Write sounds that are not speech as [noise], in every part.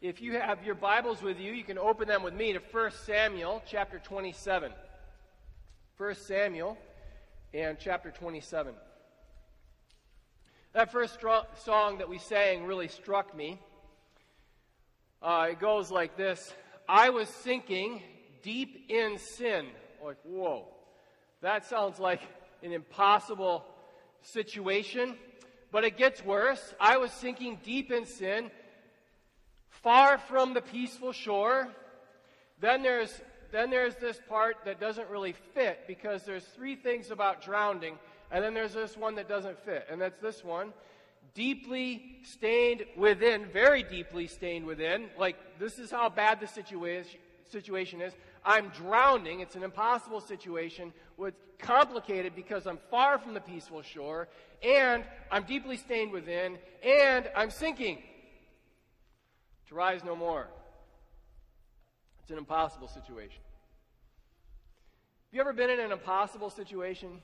If you have your Bibles with you, you can open them with me to 1 Samuel chapter 27. 1 Samuel and chapter 27. That first song that we sang really struck me. Uh, it goes like this I was sinking deep in sin. Like, whoa. That sounds like an impossible situation. But it gets worse. I was sinking deep in sin far from the peaceful shore. Then there's, then there's this part that doesn't really fit because there's three things about drowning, and then there's this one that doesn't fit, and that's this one. Deeply stained within, very deeply stained within. Like, this is how bad the situation, situation is. I'm drowning. It's an impossible situation. It's complicated because I'm far from the peaceful shore, and I'm deeply stained within, and I'm sinking to rise no more. It's an impossible situation. Have you ever been in an impossible situation?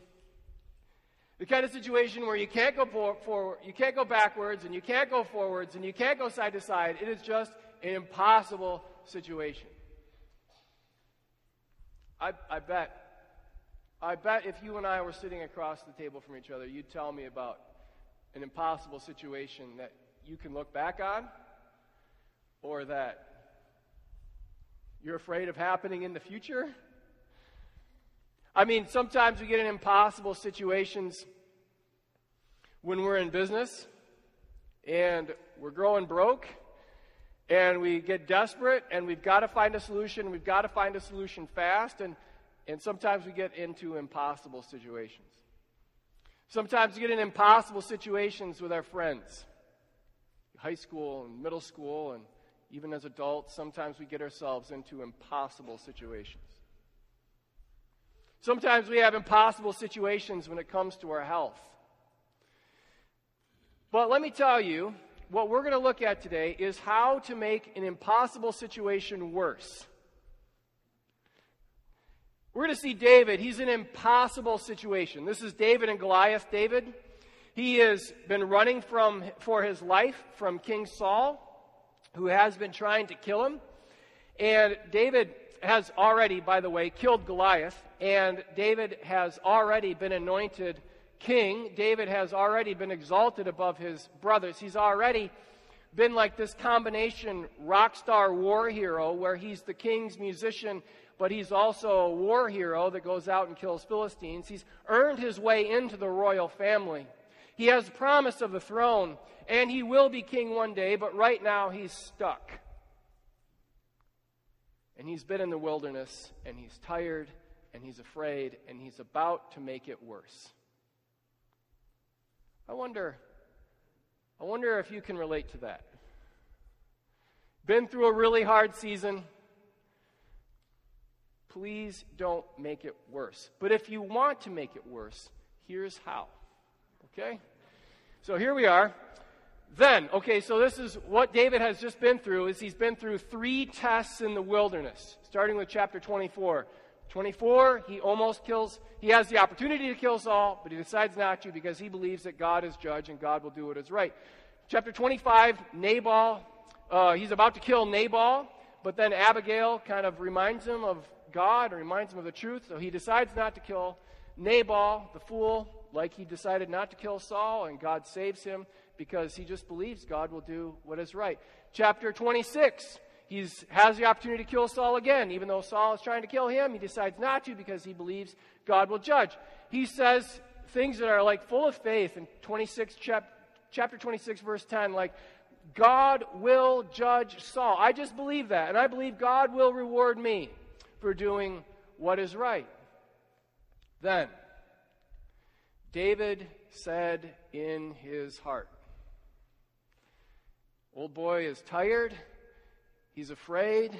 The kind of situation where you can't go forward, you can't go backwards, and you can't go forwards, and you can't go side to side. It is just an impossible situation. I, I bet, I bet if you and I were sitting across the table from each other, you'd tell me about an impossible situation that you can look back on or that you're afraid of happening in the future? I mean, sometimes we get in impossible situations when we're in business and we're growing broke and we get desperate and we've got to find a solution. We've got to find a solution fast. And, and sometimes we get into impossible situations. Sometimes we get in impossible situations with our friends, high school and middle school and even as adults, sometimes we get ourselves into impossible situations. Sometimes we have impossible situations when it comes to our health. But let me tell you, what we're going to look at today is how to make an impossible situation worse. We're going to see David. He's in an impossible situation. This is David and Goliath. David, he has been running from, for his life from King Saul who has been trying to kill him. And David has already, by the way, killed Goliath, and David has already been anointed king. David has already been exalted above his brothers. He's already been like this combination rock star war hero where he's the king's musician, but he's also a war hero that goes out and kills Philistines. He's earned his way into the royal family. He has promise of the throne, and he will be king one day, but right now he's stuck. And he's been in the wilderness, and he's tired, and he's afraid, and he's about to make it worse. I wonder, I wonder if you can relate to that. Been through a really hard season. Please don't make it worse. But if you want to make it worse, here's how. Okay? So here we are. Then, okay, so this is what David has just been through is he's been through three tests in the wilderness, starting with chapter 24. 24, he almost kills, he has the opportunity to kill Saul, but he decides not to because he believes that God is judge and God will do what is right. Chapter 25, Nabal, uh, he's about to kill Nabal, but then Abigail kind of reminds him of God, reminds him of the truth, so he decides not to kill Nabal, the fool, like he decided not to kill Saul, and God saves him because he just believes God will do what is right. Chapter 26, he has the opportunity to kill Saul again. Even though Saul is trying to kill him, he decides not to because he believes God will judge. He says things that are like full of faith in 26 chap- chapter 26 verse 10 like God will judge Saul. I just believe that and I believe God will reward me for doing what is right. Then David said in his heart, Old boy is tired. He's afraid.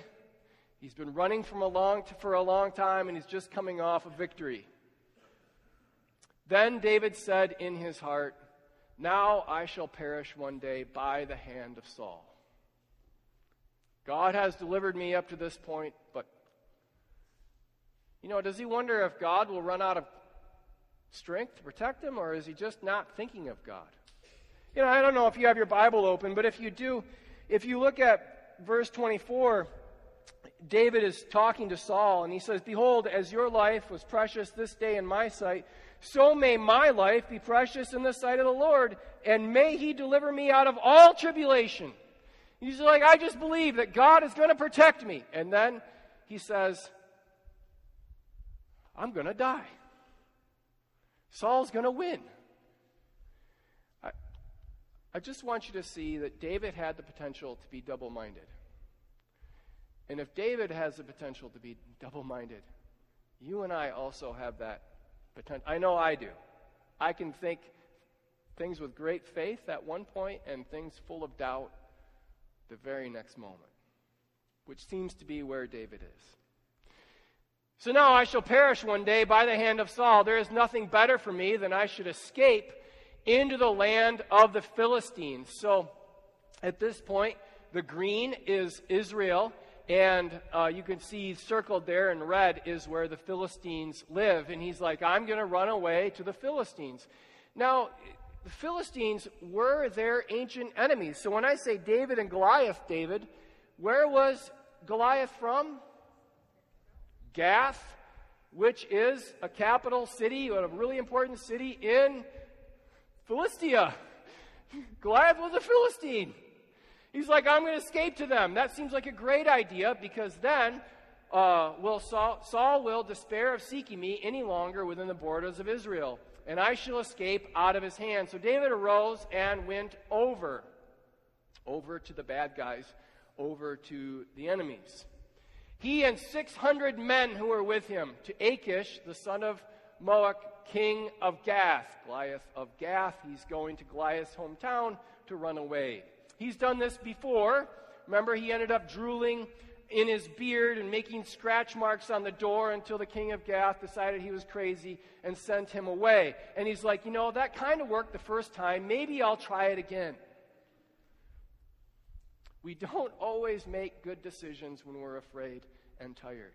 He's been running from a long, for a long time, and he's just coming off a victory. Then David said in his heart, Now I shall perish one day by the hand of Saul. God has delivered me up to this point, but, you know, does he wonder if God will run out of strength to protect him, or is he just not thinking of God? You know, I don't know if you have your Bible open, but if you do, if you look at verse 24, David is talking to Saul, and he says, Behold, as your life was precious this day in my sight, so may my life be precious in the sight of the Lord, and may he deliver me out of all tribulation. He's like, I just believe that God is going to protect me. And then he says, I'm going to die. Saul's going to win. I, I just want you to see that David had the potential to be double minded. And if David has the potential to be double minded, you and I also have that potential. I know I do. I can think things with great faith at one point and things full of doubt the very next moment, which seems to be where David is. So now I shall perish one day by the hand of Saul. There is nothing better for me than I should escape into the land of the Philistines. So at this point, the green is Israel, and uh, you can see circled there in red is where the Philistines live. And he's like, I'm going to run away to the Philistines. Now, the Philistines were their ancient enemies. So when I say David and Goliath, David, where was Goliath from? Gath, which is a capital city, a really important city in Philistia. Goliath was a Philistine. He's like, I'm going to escape to them. That seems like a great idea because then uh, will Saul, Saul will despair of seeking me any longer within the borders of Israel and I shall escape out of his hand. So David arose and went over, over to the bad guys, over to the enemies. He and 600 men who were with him to Achish, the son of Maoch, king of Gath. Goliath of Gath, he's going to Goliath's hometown to run away. He's done this before. Remember, he ended up drooling in his beard and making scratch marks on the door until the king of Gath decided he was crazy and sent him away. And he's like, you know, that kind of worked the first time. Maybe I'll try it again. We don't always make good decisions when we're afraid and tired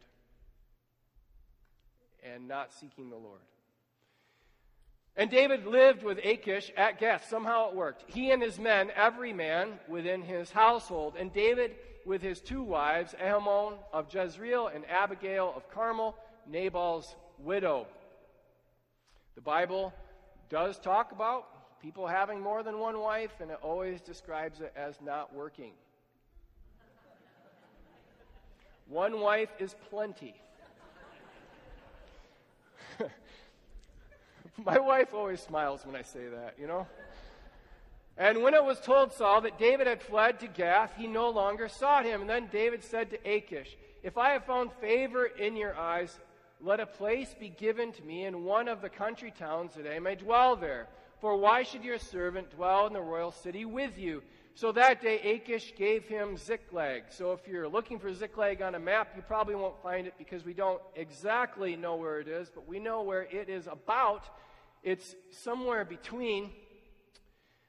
and not seeking the Lord. And David lived with Achish at Gath. Somehow it worked. He and his men, every man within his household. And David with his two wives, Ahinoam of Jezreel and Abigail of Carmel, Nabal's widow. The Bible does talk about people having more than one wife, and it always describes it as not working. One wife is plenty. [laughs] My wife always smiles when I say that, you know? And when it was told Saul that David had fled to Gath, he no longer sought him. And then David said to Achish, If I have found favor in your eyes, let a place be given to me in one of the country towns that I may dwell there. For why should your servant dwell in the royal city with you? So that day Achish gave him Ziklag. So if you're looking for Ziklag on a map, you probably won't find it because we don't exactly know where it is, but we know where it is about. It's somewhere between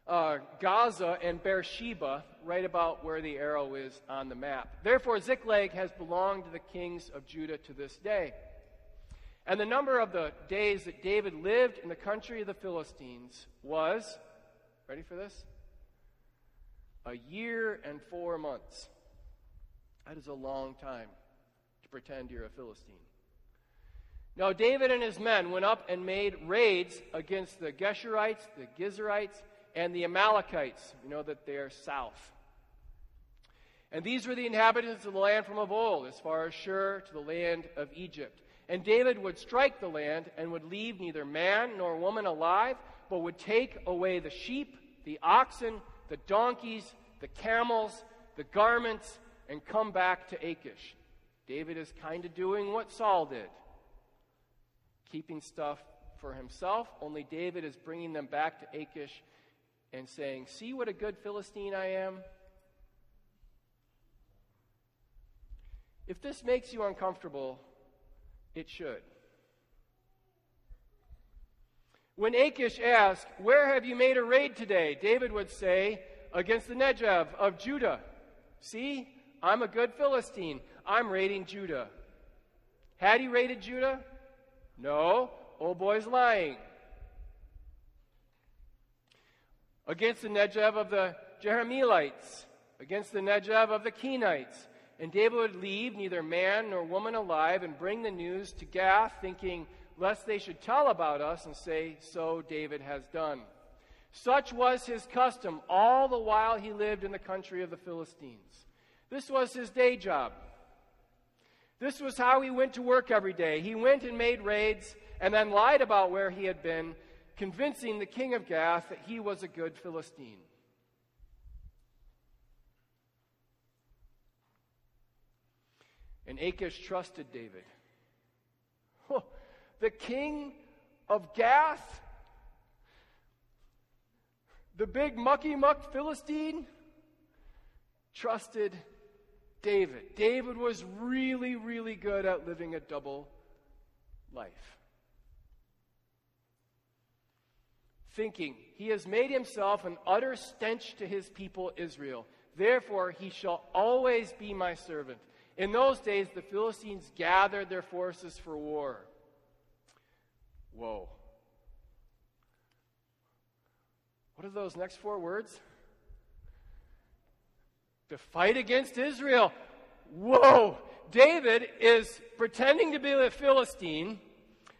uh, Gaza and Beersheba, right about where the arrow is on the map. Therefore, Ziklag has belonged to the kings of Judah to this day. And the number of the days that David lived in the country of the Philistines was, ready for this? A year and four months. That is a long time to pretend you're a Philistine. Now, David and his men went up and made raids against the Geshurites, the Girzites, and the Amalekites. You know that they're south. And these were the inhabitants of the land from of old, as far as Shur to the land of Egypt. And David would strike the land and would leave neither man nor woman alive, but would take away the sheep, the oxen, the donkeys, the camels, the garments, and come back to Achish. David is kind of doing what Saul did, keeping stuff for himself, only David is bringing them back to Achish and saying, See what a good Philistine I am? If this makes you uncomfortable, it should. When Achish asked, Where have you made a raid today? David would say, Against the Negev of Judah. See, I'm a good Philistine. I'm raiding Judah. Had he raided Judah? No. Old boy's lying. against the Negev of the Jerahmeelites. against the Negev of the Kenites. And David would leave neither man nor woman alive and bring the news to Gath, thinking, lest they should tell about us and say, So David has done. Such was his custom all the while he lived in the country of the Philistines. This was his day job. This was how he went to work every day. He went and made raids and then lied about where he had been, convincing the king of Gath that he was a good Philistine. And Achish trusted David. The king of Gath, the big mucky muck Philistine, trusted David. David was really, really good at living a double life. Thinking, he has made himself an utter stench to his people Israel. Therefore, he shall always be my servant. In those days, the Philistines gathered their forces for war. Whoa. What are those next four words? To fight against Israel. Whoa. David is pretending to be a Philistine,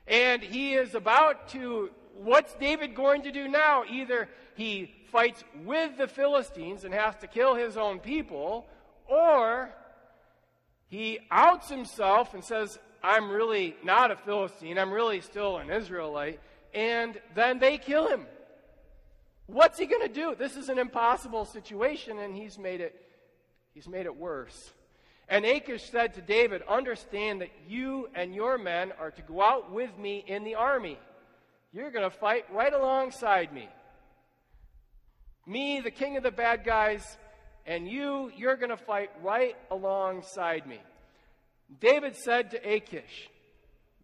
and he is about to. What's David going to do now? Either he fights with the Philistines and has to kill his own people, or he outs himself and says, I'm really not a Philistine. I'm really still an Israelite. And then they kill him. What's he going to do? This is an impossible situation, and he's made it, he's made it worse. And Achish said to David, Understand that you and your men are to go out with me in the army. You're going to fight right alongside me. Me, the king of the bad guys, and you, you're going to fight right alongside me. David said to Achish,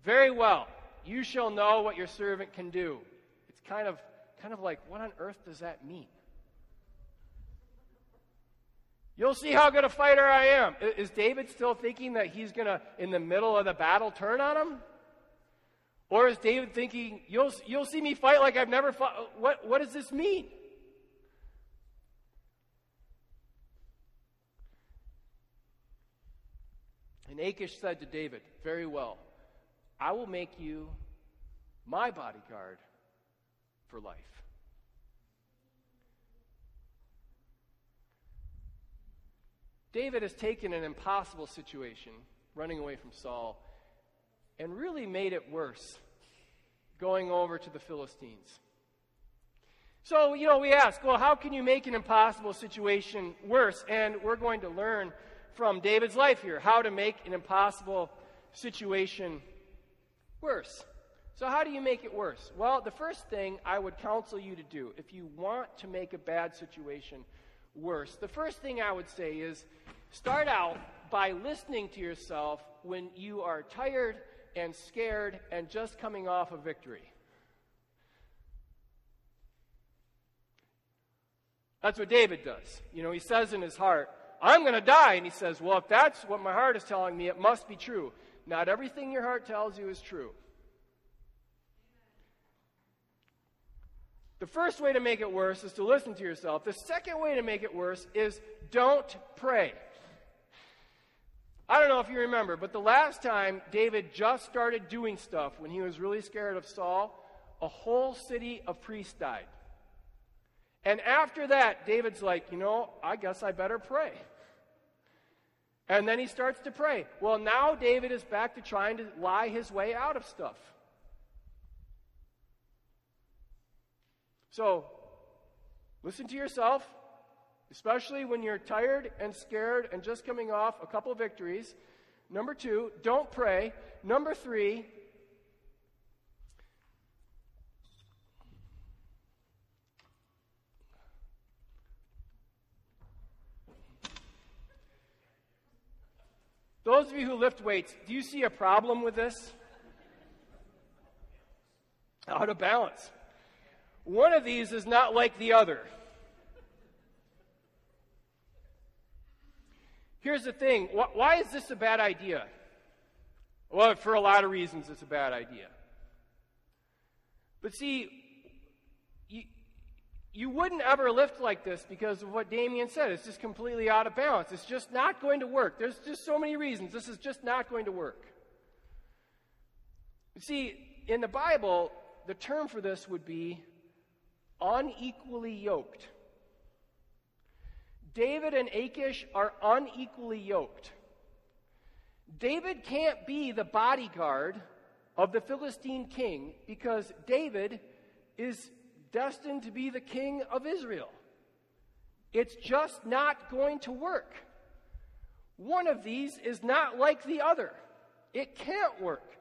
Very well, you shall know what your servant can do. It's kind of, kind of like, what on earth does that mean? You'll see how good a fighter I am. Is David still thinking that he's going to, in the middle of the battle, turn on him? Or is David thinking, you'll, you'll see me fight like I've never fought? What, what does this mean? And Achish said to David, Very well, I will make you my bodyguard for life. David has taken an impossible situation, running away from Saul, and really made it worse, going over to the Philistines. So, you know, we ask, well, how can you make an impossible situation worse? And we're going to learn from David's life here how to make an impossible situation worse. So, how do you make it worse? Well, the first thing I would counsel you to do if you want to make a bad situation worse, the first thing I would say is start out by listening to yourself when you are tired and scared and just coming off a victory. That's what David does. You know, he says in his heart, I'm going to die. And he says, Well, if that's what my heart is telling me, it must be true. Not everything your heart tells you is true. The first way to make it worse is to listen to yourself. The second way to make it worse is don't pray. I don't know if you remember, but the last time David just started doing stuff when he was really scared of Saul, a whole city of priests died. And after that, David's like, you know, I guess I better pray. And then he starts to pray. Well, now David is back to trying to lie his way out of stuff. So, listen to yourself, especially when you're tired and scared and just coming off a couple victories. Number two, don't pray. Number three, Those of you who lift weights, do you see a problem with this? Out of balance. One of these is not like the other. Here's the thing why is this a bad idea? Well, for a lot of reasons, it's a bad idea. But see, you, you wouldn't ever lift like this because of what Damien said. It's just completely out of balance. It's just not going to work. There's just so many reasons. This is just not going to work. See, in the Bible, the term for this would be unequally yoked. David and Achish are unequally yoked. David can't be the bodyguard of the Philistine king because David is destined to be the king of Israel. It's just not going to work. One of these is not like the other. It can't work.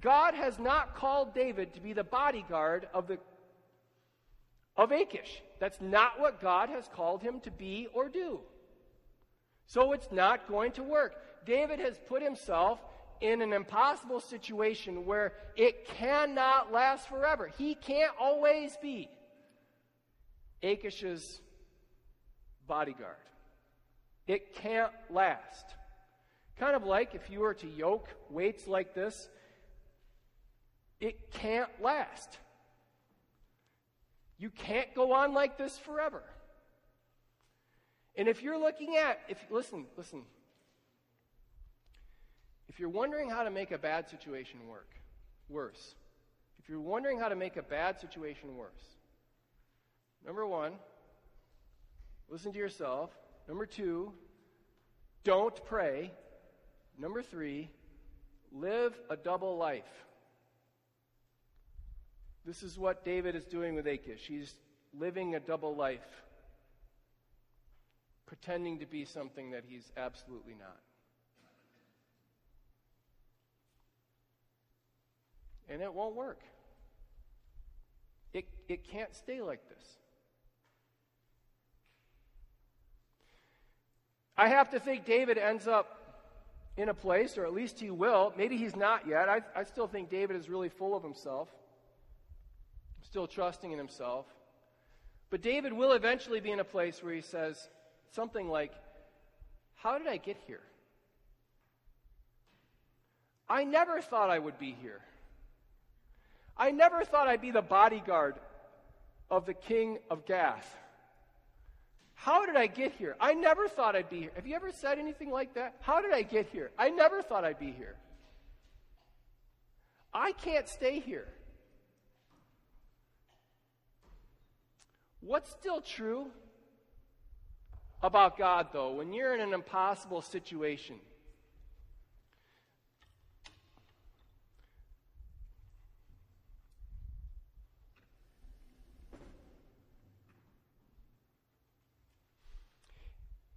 God has not called David to be the bodyguard of the of Achish. That's not what God has called him to be or do. So it's not going to work. David has put himself in an impossible situation where it cannot last forever. He can't always be Achish's bodyguard. It can't last. Kind of like if you were to yoke weights like this, it can't last. You can't go on like this forever. And if you're looking at, if listen, listen, if you're wondering how to make a bad situation work, worse, if you're wondering how to make a bad situation worse, number one, listen to yourself. Number two, don't pray. Number three, live a double life. This is what David is doing with Achish. He's living a double life, pretending to be something that he's absolutely not. and it won't work. It, it can't stay like this. I have to think David ends up in a place, or at least he will. Maybe he's not yet. I, I still think David is really full of himself, still trusting in himself. But David will eventually be in a place where he says something like, How did I get here? I never thought I would be here. I never thought I'd be the bodyguard of the king of Gath. How did I get here? I never thought I'd be here. Have you ever said anything like that? How did I get here? I never thought I'd be here. I can't stay here. What's still true about God, though, when you're in an impossible situation?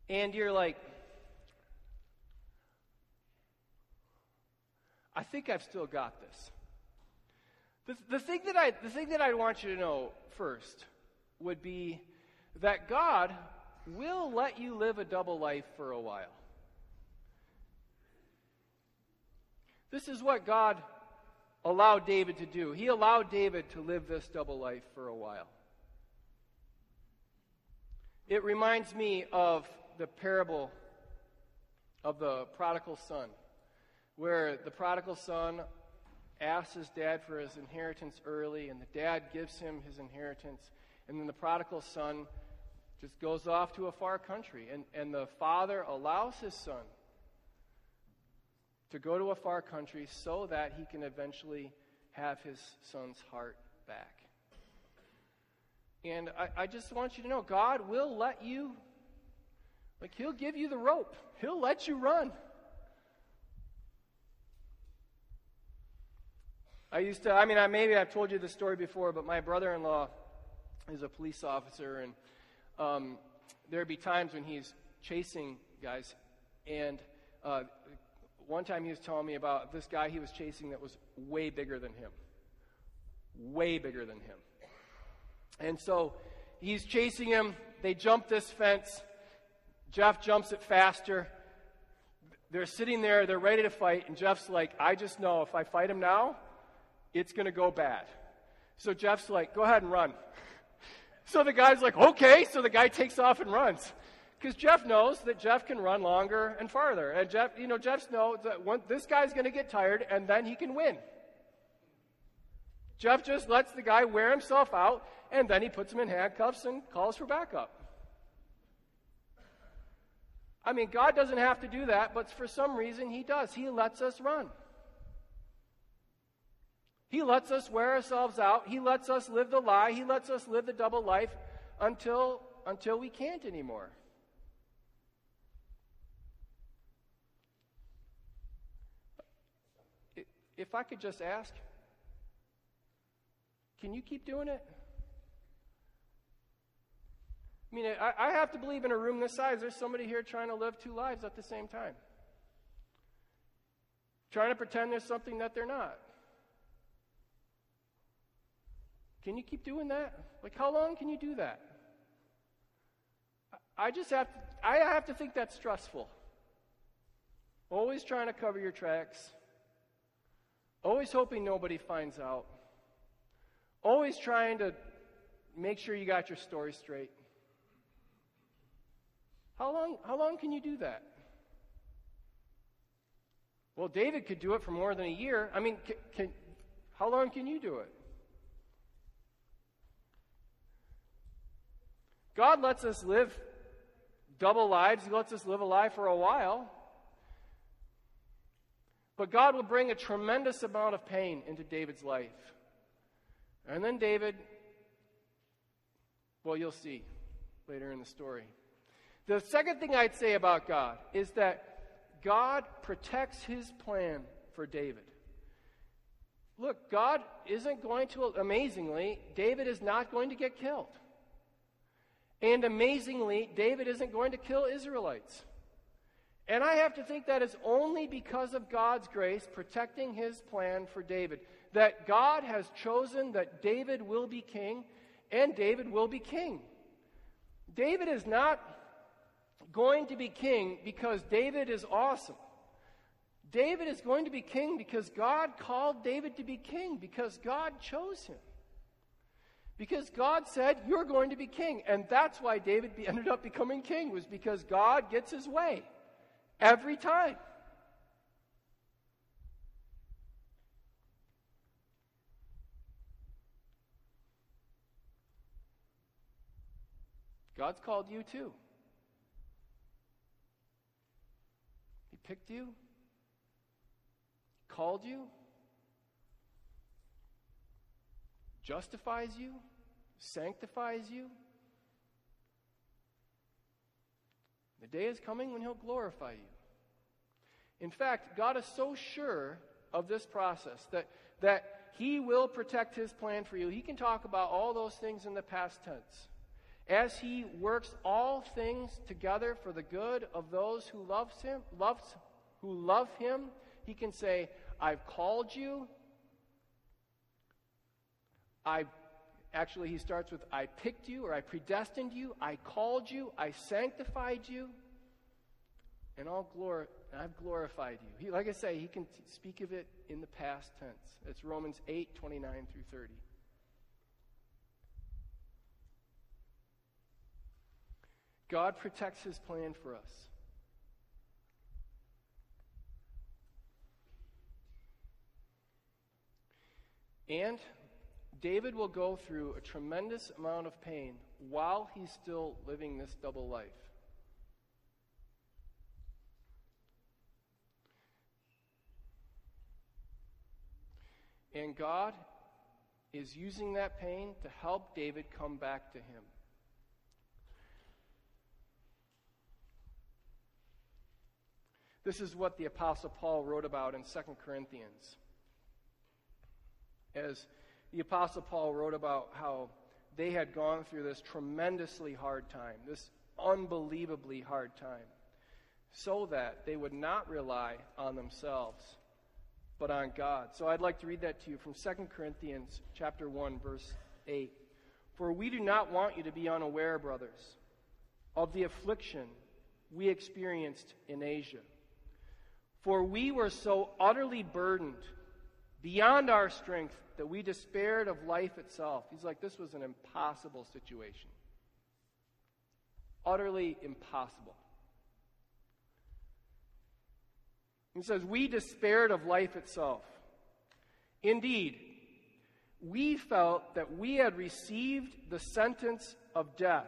and you're like, I think I've still got this. The, the, thing that I, the thing that I want you to know first would be that God will let you live a double life for a while. This is what God allowed David to do. He allowed David to live this double life for a while. It reminds me of the parable of the prodigal son, where the prodigal son asks his dad for his inheritance early, and the dad gives him his inheritance, and then the prodigal son just goes off to a far country, and, and the father allows his son to go to a far country so that he can eventually have his son's heart back. And I, I just want you to know God will let you like, He'll give you the rope, He'll let you run. I used to, I mean, I, maybe I've told you the story before, but my brother in law is a police officer, and um, there'd be times when he's chasing guys. And uh, one time he was telling me about this guy he was chasing that was way bigger than him. Way bigger than him. And so he's chasing him. They jump this fence. Jeff jumps it faster. They're sitting there, they're ready to fight, and Jeff's like, I just know if I fight him now, it's going to go bad. So Jeff's like, go ahead and run. So the guy's like, okay. So the guy takes off and runs. Because Jeff knows that Jeff can run longer and farther. And Jeff, you know, Jeff knows that this guy's going to get tired and then he can win. Jeff just lets the guy wear himself out, and then he puts him in handcuffs and calls for backup. I mean, God doesn't have to do that, but for some reason He does. He lets us run. He lets us wear ourselves out. He lets us live the lie. He lets us live the double life until, until we can't anymore. If I could just ask, can you keep doing it? I mean, I, I have to believe in a room this size, there's somebody here trying to live two lives at the same time. Trying to pretend there's something that they're not. Can you keep doing that? Like, how long can you do that? I just have to, I have to think that's stressful. Always trying to cover your tracks. Always hoping nobody finds out. Always trying to make sure you got your story straight. How long, how long can you do that? Well, David could do it for more than a year. I mean, can, can, how long can you do it? God lets us live double lives. He lets us live a life for a while. But God will bring a tremendous amount of pain into David's life. And then David, well, you'll see later in the story. The second thing I'd say about God is that God protects his plan for David. Look, God isn't going to, amazingly, David is not going to get killed. And amazingly, David isn't going to kill Israelites. And I have to think that is only because of God's grace protecting his plan for David. That God has chosen that David will be king, and David will be king. David is not going to be king because David is awesome. David is going to be king because God called David to be king, because God chose him. Because God said, You're going to be king. And that's why David ended up becoming king, was because God gets his way every time. God's called you too. He picked you, called you, justifies you, sanctifies you. The day is coming when He'll glorify you. In fact, God is so sure of this process that, that He will protect His plan for you. He can talk about all those things in the past tense. As He works all things together for the good of those who loves Him, loves, who love Him, He can say, I've called you, I actually he starts with I picked you or I predestined you, I called you, I sanctified you, and I'll glor- I've glorified you. He, like I say, he can t- speak of it in the past tense. It's Romans 8, 29 through 30. God protects his plan for us. And David will go through a tremendous amount of pain while he's still living this double life. And God is using that pain to help David come back to him. This is what the Apostle Paul wrote about in 2 Corinthians. As the Apostle Paul wrote about how they had gone through this tremendously hard time, this unbelievably hard time, so that they would not rely on themselves, but on God. So I'd like to read that to you from 2 Corinthians chapter 1 verse 8. For we do not want you to be unaware, brothers, of the affliction we experienced in Asia. For we were so utterly burdened beyond our strength that we despaired of life itself. He's like, this was an impossible situation. Utterly impossible. He says, We despaired of life itself. Indeed, we felt that we had received the sentence of death.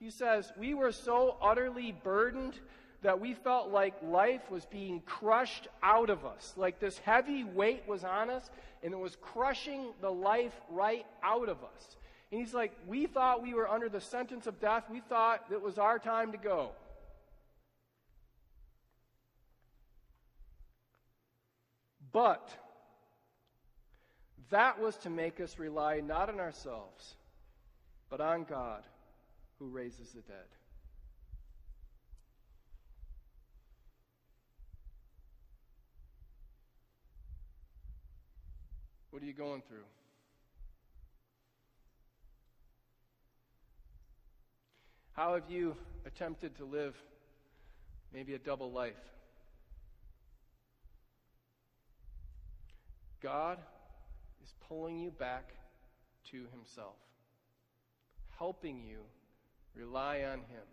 He says, We were so utterly burdened that we felt like life was being crushed out of us, like this heavy weight was on us, and it was crushing the life right out of us. And he's like, We thought we were under the sentence of death. We thought it was our time to go. But that was to make us rely not on ourselves, but on God who raises the dead. What are you going through? How have you attempted to live maybe a double life? God is pulling you back to Himself, helping you rely on Him.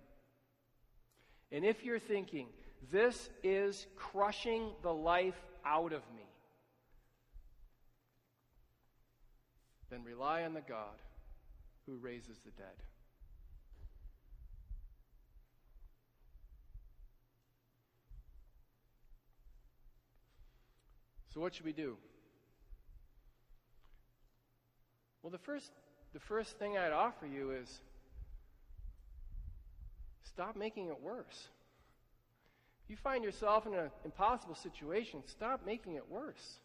And if you're thinking, this is crushing the life out of me, then rely on the God who raises the dead. So, what should we do? Well, the first, the first thing I'd offer you is stop making it worse. If you find yourself in an impossible situation, stop making it worse.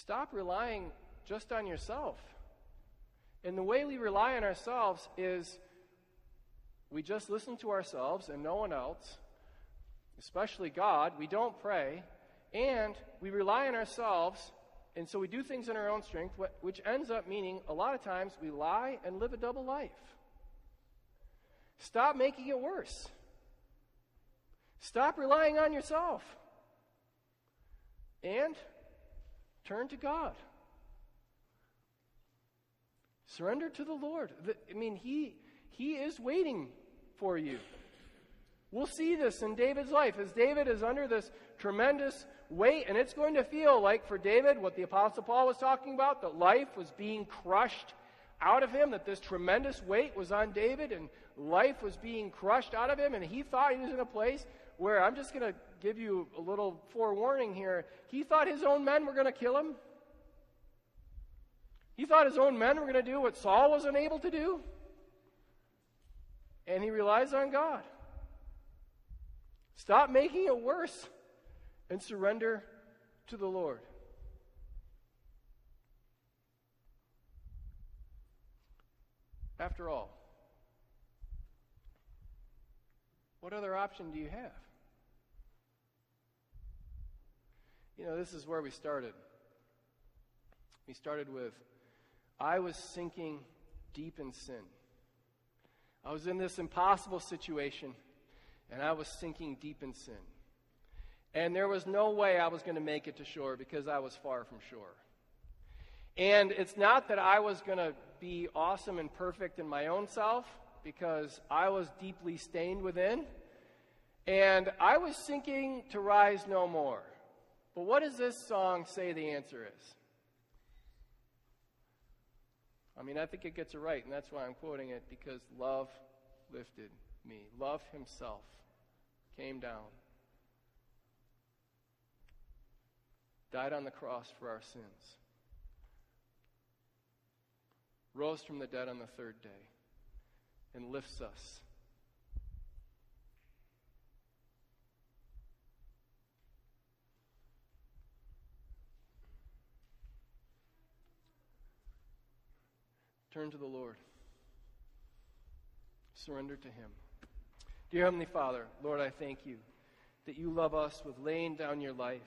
Stop relying just on yourself. And the way we rely on ourselves is we just listen to ourselves and no one else, especially God. We don't pray, and we rely on ourselves and so we do things in our own strength, which ends up meaning a lot of times we lie and live a double life. Stop making it worse. Stop relying on yourself. And turn to God. Surrender to the Lord. I mean, He, he is waiting for you. We'll see this in David's life as David is under this tremendous weight, and it's going to feel like for David what the Apostle Paul was talking about that life was being crushed out of him, that this tremendous weight was on David, and life was being crushed out of him, and he thought he was in a place where I'm just going to give you a little forewarning here. He thought his own men were going to kill him. He thought his own men were going to do what Saul was unable to do. And he relies on God. Stop making it worse and surrender to the Lord. After all, what other option do you have? You know, this is where we started. We started with I was sinking deep in sin. I was in this impossible situation, and I was sinking deep in sin. And there was no way I was going to make it to shore because I was far from shore. And it's not that I was going to be awesome and perfect in my own self because I was deeply stained within. And I was sinking to rise no more. But what does this song say the answer is? I mean, I think it gets it right, and that's why I'm quoting it because love lifted me. Love himself came down died on the cross for our sins, rose from the dead on the third day, and lifts us. Turn to the Lord. Surrender to Him. Dear Heavenly Father, Lord, I thank you that you love us with laying down your life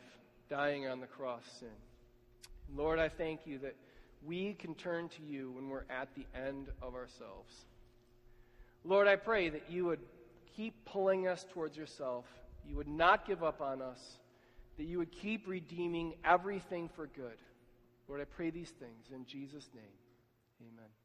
dying on the cross sin. Lord, I thank you that we can turn to you when we're at the end of ourselves. Lord, I pray that you would keep pulling us towards yourself. You would not give up on us. That you would keep redeeming everything for good. Lord, I pray these things in Jesus' name. Amen.